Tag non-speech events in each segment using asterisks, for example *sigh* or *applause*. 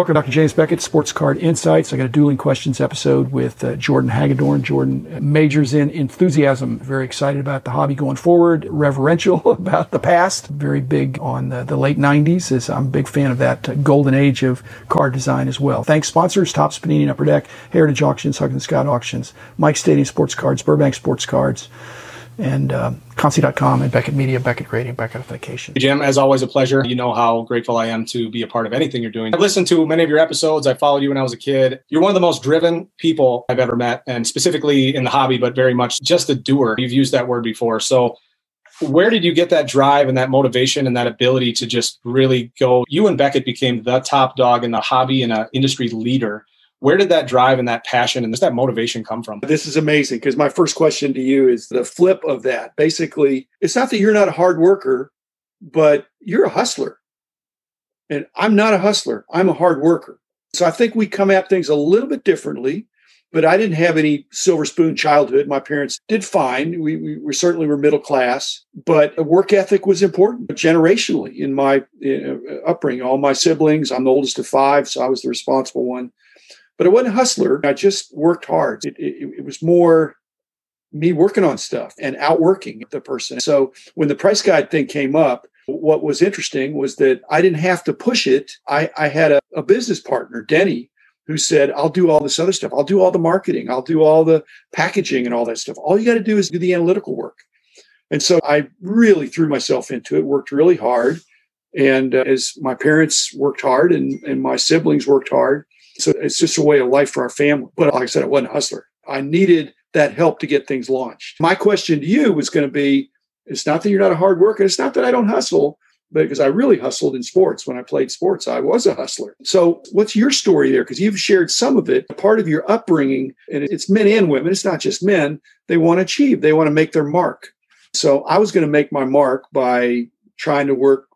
Welcome, Dr. James Beckett, Sports Card Insights. I got a dueling questions episode with uh, Jordan Hagedorn. Jordan majors in enthusiasm, very excited about the hobby going forward, reverential *laughs* about the past, very big on the, the late 90s. As I'm a big fan of that uh, golden age of card design as well. Thanks, sponsors, Topps Panini and Upper Deck, Heritage Auctions, Huggins Scott Auctions, Mike Stadium Sports Cards, Burbank Sports Cards and uh, Consi.com and Beckett Media, Beckett Grading, Beckett Authentication. Jim, as always, a pleasure. You know how grateful I am to be a part of anything you're doing. I've listened to many of your episodes. I followed you when I was a kid. You're one of the most driven people I've ever met, and specifically in the hobby, but very much just a doer. You've used that word before. So, where did you get that drive and that motivation and that ability to just really go? You and Beckett became the top dog in the hobby and an industry leader where did that drive and that passion and that motivation come from? This is amazing because my first question to you is the flip of that. Basically, it's not that you're not a hard worker, but you're a hustler. And I'm not a hustler, I'm a hard worker. So I think we come at things a little bit differently. But I didn't have any silver spoon childhood. My parents did fine. We, we, certainly were middle class, but a work ethic was important generationally in my uh, upbringing. All my siblings, I'm the oldest of five, so I was the responsible one but I wasn't a hustler. I just worked hard. It, it, it, was more me working on stuff and outworking the person. So when the price guide thing came up, what was interesting was that I didn't have to push it. I, I had a, a business partner, Denny, who said, I'll do all this other stuff. I'll do all the marketing. I'll do all the packaging and all that stuff. All you got to do is do the analytical work. And so I really threw myself into it, worked really hard. And uh, as my parents worked hard and, and my siblings worked hard, so it's just a way of life for our family. But like I said, I wasn't a hustler. I needed that help to get things launched. My question to you was going to be it's not that you're not a hard worker. It's not that I don't hustle, but because I really hustled in sports. When I played sports, I was a hustler. So what's your story there? Because you've shared some of it. A part of your upbringing, and it's men and women, it's not just men, they want to achieve, they want to make their mark. So I was going to make my mark by trying to work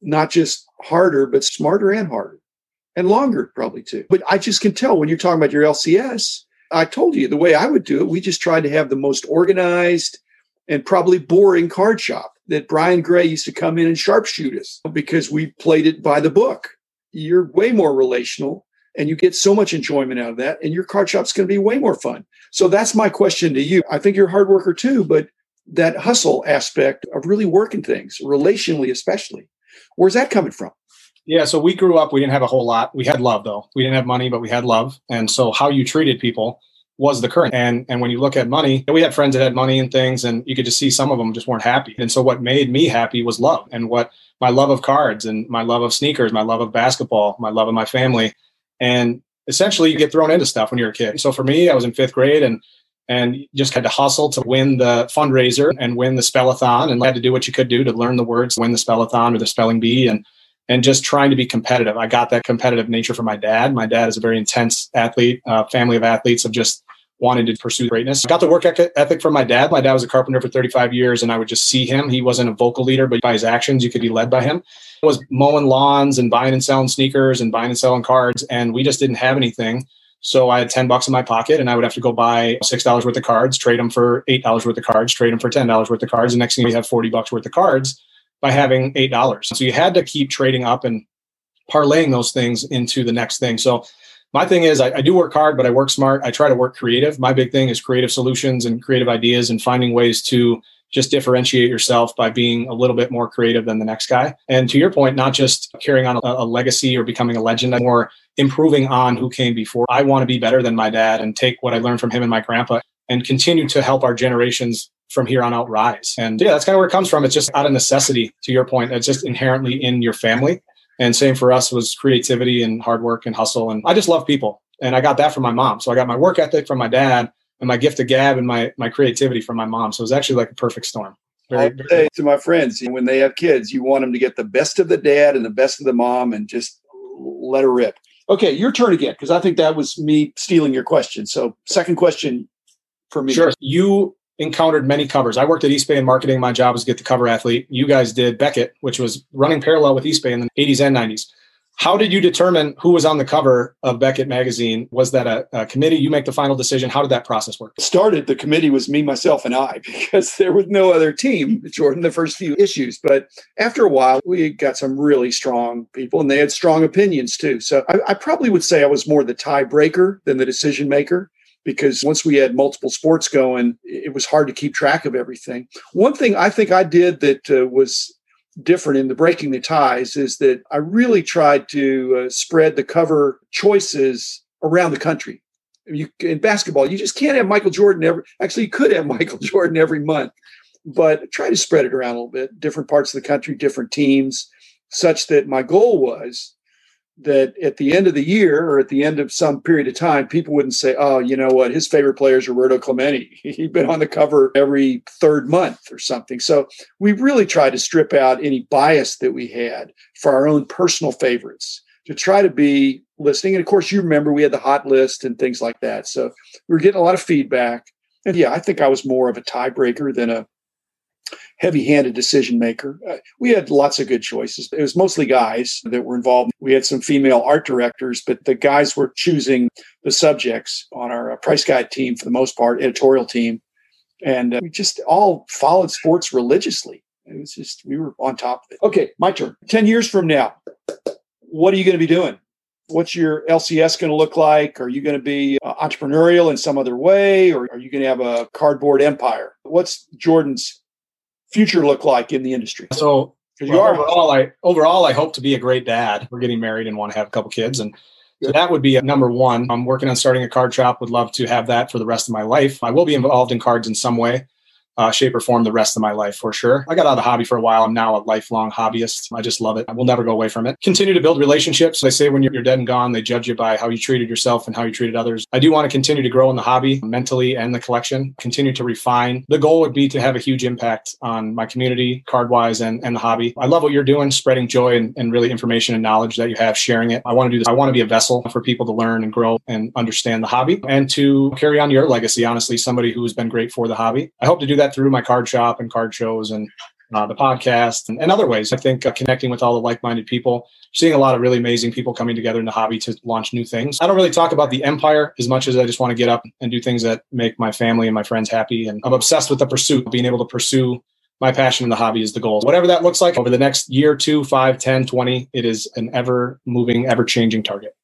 not just harder, but smarter and harder and longer probably too. But I just can tell when you're talking about your LCS, I told you the way I would do it, we just tried to have the most organized and probably boring card shop that Brian Gray used to come in and sharpshoot us because we played it by the book. You're way more relational and you get so much enjoyment out of that and your card shop's going to be way more fun. So that's my question to you. I think you're a hard worker too, but that hustle aspect of really working things, relationally especially, where's that coming from? Yeah, so we grew up, we didn't have a whole lot. We had love though. We didn't have money, but we had love. And so how you treated people was the current. And and when you look at money, we had friends that had money and things and you could just see some of them just weren't happy. And so what made me happy was love and what my love of cards and my love of sneakers, my love of basketball, my love of my family. And essentially you get thrown into stuff when you're a kid. So for me, I was in 5th grade and and just had to hustle to win the fundraiser and win the spellathon and had to do what you could do to learn the words, win the spellathon or the spelling bee and and just trying to be competitive. I got that competitive nature from my dad. My dad is a very intense athlete, uh, family of athletes of just wanted to pursue greatness. I got the work ethic from my dad. My dad was a carpenter for 35 years, and I would just see him. He wasn't a vocal leader, but by his actions, you could be led by him. It was mowing lawns and buying and selling sneakers and buying and selling cards, and we just didn't have anything. So I had 10 bucks in my pocket and I would have to go buy $6 worth of cards, trade them for $8 worth of cards, trade them for $10 worth of cards. And next thing we have 40 bucks worth of cards by having eight dollars. So you had to keep trading up and parlaying those things into the next thing. So my thing is I, I, do work hard, but I work smart. I try to work creative. My big thing is creative solutions and creative ideas and finding ways to just differentiate yourself by being a little bit more creative than the next guy. And to your point, not just carrying on a, a legacy or becoming a legend, more improving on who came before. I want to be better than my dad and take what I learned from him and my grandpa and continue to help our generations from here on out rise. And hmm. yeah, that's kind of where it comes from. It's just out of necessity, to your point. It's just inherently in your family. And same for us was creativity and hard work and hustle. And I just love people. And I got that from my mom. So I got my work ethic from my dad and my gift of gab and my my creativity from my mom. So it was actually like a perfect storm. Very, I say to my friends, when they have kids, you want them to get the best of the dad and the best of the mom and just let her rip. Okay, your turn again, because I think that was me stealing your question. So second question for me. Sure. You encountered many covers. I worked at Eastbay in marketing. My job was to get the cover athlete. You guys did Beckett, which was running parallel with Eastbay in the 80s and 90s. How did you determine who was on the cover of Beckett magazine? Was that a, a, committee? You make the final decision. How did that process work? Started the committee was me, myself, and I *laughs* because there was no other team, Jordan, the first few issues. But after a while, we got some really strong people and they had strong opinions too. So I, I probably would say I was more the tiebreaker than the decision maker because once we had multiple sports going, it was hard to keep track of everything. One thing I think I did that uh, was different in the breaking the ties is that I really tried to uh, spread the cover choices around the country. You in basketball, you just can't have Michael Jordan every. Actually, you could have *laughs* Michael Jordan every month, but try to spread it around a little bit, different parts of the country, different teams, such that my goal was that at the end of the year or at the end of some period of time, people wouldn't say, oh, you know what, his favorite player is Roberto Clemente. *laughs* He'd been on the cover every third month or something. So we really tried to strip out any bias that we had for our own personal favorites to try to be listening. And of course, you remember we had the hot list and things like that. So we were getting a lot of feedback. And yeah, I think I was more of a tiebreaker than a heavy-handed decision maker. Uh, we had lots of good choices. It was mostly guys that were involved. We had some female art directors, but the guys were choosing the subjects on our uh, price guide team for the most part, editorial team, and uh, we just all followed sports religiously. It was just we were on top of it. Okay, my turn. Ten years from now, what are you going to be doing? What's your LCS going to look like? Are you going to be uh, entrepreneurial in some other way, or are you going to have a cardboard empire? What's Jordan's future look like in the industry? So well, you are overall, I overall I hope to be a great dad. We're getting married and want to have a couple kids, and so that would be number one. I'm working on starting a card shop. Would love to have that for the rest of my life. I will be involved in cards in some way uh, shape or form the rest of my life for sure. I got out of the hobby for a while. I'm now a lifelong hobbyist. I just love it. I will never go away from it. Continue to build relationships. They say when you're, dead and gone, they judge you by how you treated yourself and how you treated others. I do want to continue to grow in the hobby mentally and the collection, continue to refine. The goal would be to have a huge impact on my community, card wise, and, and the hobby. I love what you're doing, spreading joy and, and really information and knowledge that you have, sharing it. I want to do this. I want to be a vessel for people to learn and grow and understand the hobby and to carry on your legacy. Honestly, somebody who has been great for the hobby. I hope to do that through my card shop and card shows and uh, the podcast and, and, other ways. I think uh, connecting with all the like-minded people, seeing a lot of really amazing people coming together in the hobby to launch new things. I don't really talk about the empire as much as I just want to get up and do things that make my family and my friends happy. And I'm obsessed with the pursuit, being able to pursue my passion in the hobby is the goal. Whatever that looks like over the next year, two, five, 10, 20, it is an ever moving, ever changing target.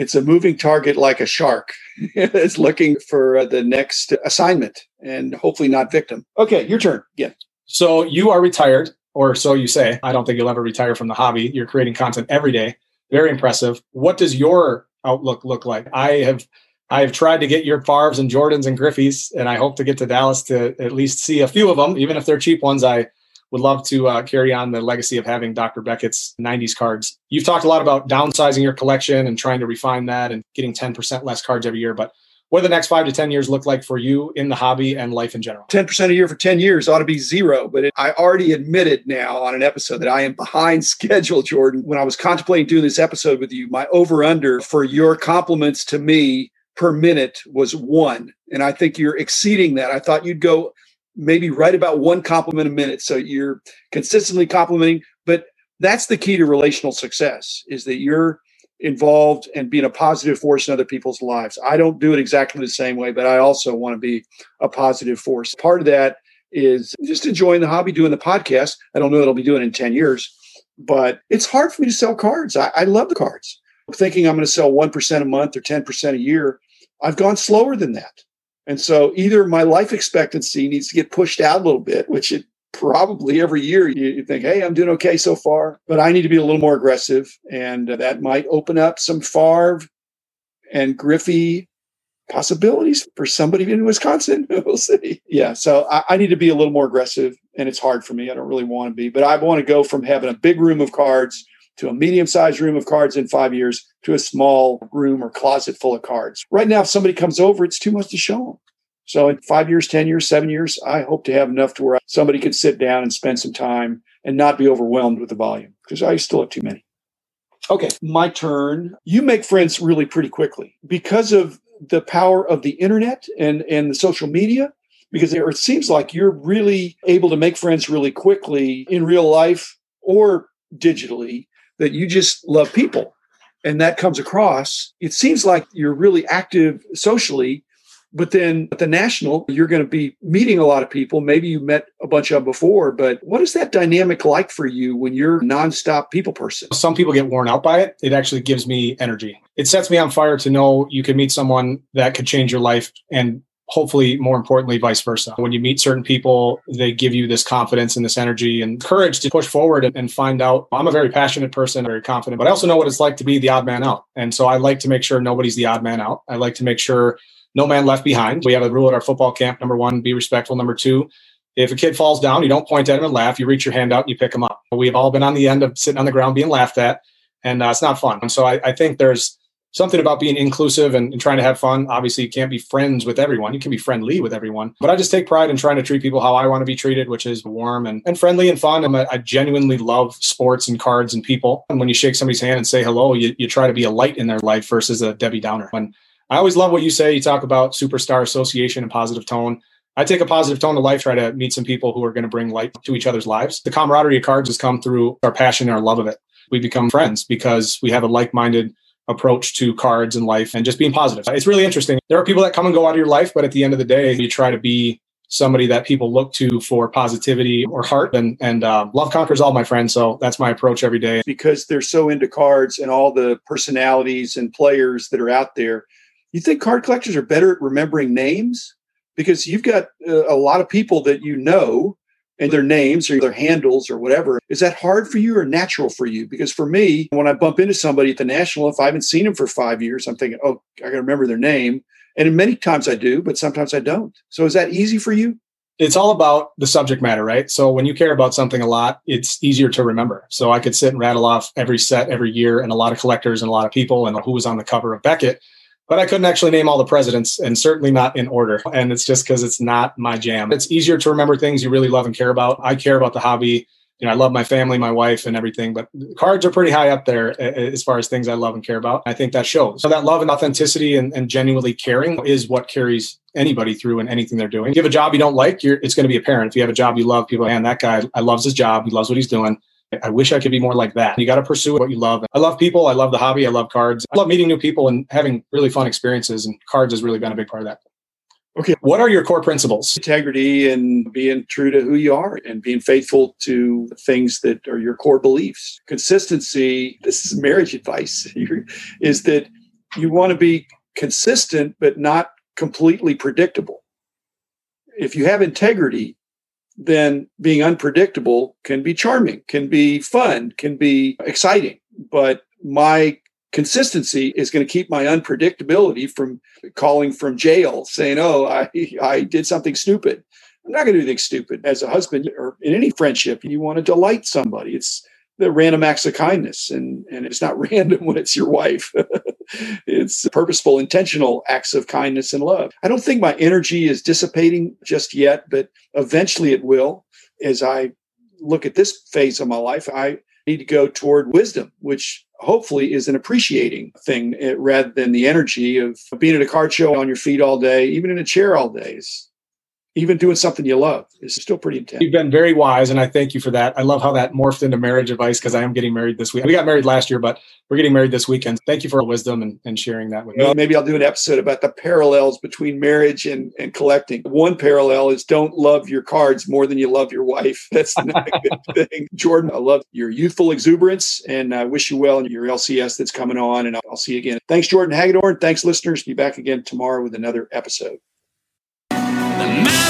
It's a moving target like a shark. *laughs* it's looking for uh, the next assignment and hopefully not victim. Okay, your turn Yeah. So you are retired, or so you say. I don't think you'll ever retire from the hobby. You're creating content every day. Very impressive. What does your outlook look like? I have I have tried to get your Favres and Jordans and Griffeys, and I hope to get to Dallas to at least see a few of them, even if they're cheap ones. I would love to uh, carry on the legacy of having Dr. Beckett's 90s cards. You've talked a lot about downsizing your collection and trying to refine that and getting 10% less cards every year, but what do the next five to 10 years look like for you in the hobby and life in general? 10% a year for 10 years ought to be zero. But it, I already admitted now on an episode that I am behind *laughs* schedule, Jordan. When I was contemplating doing this episode with you, my over under for your compliments to me per minute was one. And I think you're exceeding that. I thought you'd go maybe right about one compliment a minute. So you're consistently complimenting, but that's the key to relational success is that you're involved and being a positive force in other people's lives. I don't do it exactly the same way, but I also want to be a positive force. Part of that is just enjoying the hobby, doing the podcast. I don't know that I'll be doing in 10 years, but it's hard for me to sell cards. I, I love the cards. I'm thinking I'm going to sell 1% a month or 10% a year. I've gone slower than that. And so either my life expectancy needs to get pushed out a little bit, which it probably every year you think, hey, I'm doing okay so far, but I need to be a little more aggressive. And that might open up some Favre and Griffey possibilities for somebody in Wisconsin. *laughs* we'll see. Yeah. So I, I, need to be a little more aggressive, and it's hard for me. I don't really want to be, but I want to go from having a big room of cards to a medium sized room of cards in five years to a small room or closet full of cards. Right now, if somebody comes over, it's too much to show them. So in five years, 10 years, seven years, I hope to have enough to where somebody could sit down and spend some time and not be overwhelmed with the volume because I still have too many. Okay, my turn. You make friends really pretty quickly because of the power of the internet and, and the social media. Because it seems like you're really able to make friends really quickly in real life or digitally that you just love people. And that comes across. It seems like you're really active socially, but then at the national, you're going to be meeting a lot of people. Maybe you met a bunch of them before, but what is that dynamic like for you when you're nonstop people person? Some people get worn out by it. It actually gives me energy. It sets me on fire to know you can meet someone that could change your life and hopefully more importantly vice versa when you meet certain people they give you this confidence and this energy and courage to push forward and, find out i'm a very passionate person very confident but i also know what it's like to be the odd man out and so i like to make sure nobody's the odd man out i like to make sure no man left behind. We have a rule at our football camp. Number one, be respectful. Number two, if a kid falls down, you don't point at him and laugh. You reach your hand out and you pick him up. We've all been on the end of sitting on the ground being laughed at, and uh, it's not fun. And so I, I, think there's something about being inclusive and, and, trying to have fun. Obviously, you can't be friends with everyone. You can be friendly with everyone. But I just take pride in trying to treat people how I want to be treated, which is warm and, and friendly and fun. And I genuinely love sports and cards and people. And when you shake somebody's hand and say hello, you, you try to be a light in their life versus a Debbie Downer. When I always love what you say. You talk about superstar association and positive tone. I take a positive tone to life, try to meet some people who are going to bring light to each other's lives. The camaraderie of cards has come through our passion and our love of it. We become friends because we have a like minded approach to cards and life and just being positive. It's really interesting. There are people that come and go out of your life, but at the end of the day, you try to be somebody that people look to for positivity or heart and and uh, love conquers all my friends so that's my approach every day because they're so into cards and all the personalities and players that are out there you think card collectors are better at remembering names? Because you've got uh, a lot of people that you know and their names or their handles or whatever. Is that hard for you or natural for you? Because for me, when I bump into somebody at the National, if I haven't seen them for five years, I'm thinking, oh, I got to remember their name. And many times I do, but sometimes I don't. So is that easy for you? It's all about the subject matter, right? So when you care about something a lot, it's easier to remember. So I could sit and rattle off every set every year and a lot of collectors and a lot of people and who was on the cover of Beckett but I couldn't actually name all the presidents and certainly not in order. And it's just because it's not my jam. It's easier to remember things you really love and care about. I care about the hobby. You know, I love my family, my wife, and everything, but cards are pretty high up there as far as things I love and care about. I think that shows. So that love and authenticity and, and genuinely caring is what carries anybody through in anything they're doing. If you have a job you don't like, you're, it's going to be apparent. If you have a job you love, people, man, that guy, I loves his job. He loves what he's doing. I wish I could be more like that. You got to pursue what you love. I love people. I love the hobby. I love cards. I love meeting new people and having really fun experiences. And cards has really been a big part of that. Okay. What are your core principles? Integrity and being true to who you are and being faithful to things that are your core beliefs. Consistency, this is marriage advice, *laughs* is that you want to be consistent, but not completely predictable. If you have integrity, then being unpredictable can be charming, can be fun, can be exciting. But my consistency is going to keep my unpredictability from calling from jail saying, oh, I, I did something stupid. I'm not going to do anything stupid. As a husband or in any friendship, you want to delight somebody. It's the random acts of kindness. And, and it's not *laughs* random when it's your wife. *laughs* it's purposeful, intentional acts of kindness and love. I don't think my energy is dissipating just yet, but eventually it will. As I look at this phase of my life, I need to go toward wisdom, which hopefully is an appreciating thing eh, rather than the energy of being at a card show on your feet all day, even in a chair all day. Is even doing something you love is still pretty intense. You've been very wise, and I thank you for that. I love how that morphed into marriage advice because I am getting married this week. We got married last year, but we're getting married this weekend. Thank you for wisdom and, and sharing that with well, me. Maybe I'll do an episode about the parallels between marriage and, and collecting. One parallel is don't love your cards more than you love your wife. *laughs* That's not a good *laughs* thing. Jordan, I love your youthful exuberance and I wish you well in your LCS that's coming on. And I'll see you again. Thanks, Jordan Hagedorn. Thanks, listeners. Be back again tomorrow with another episode. The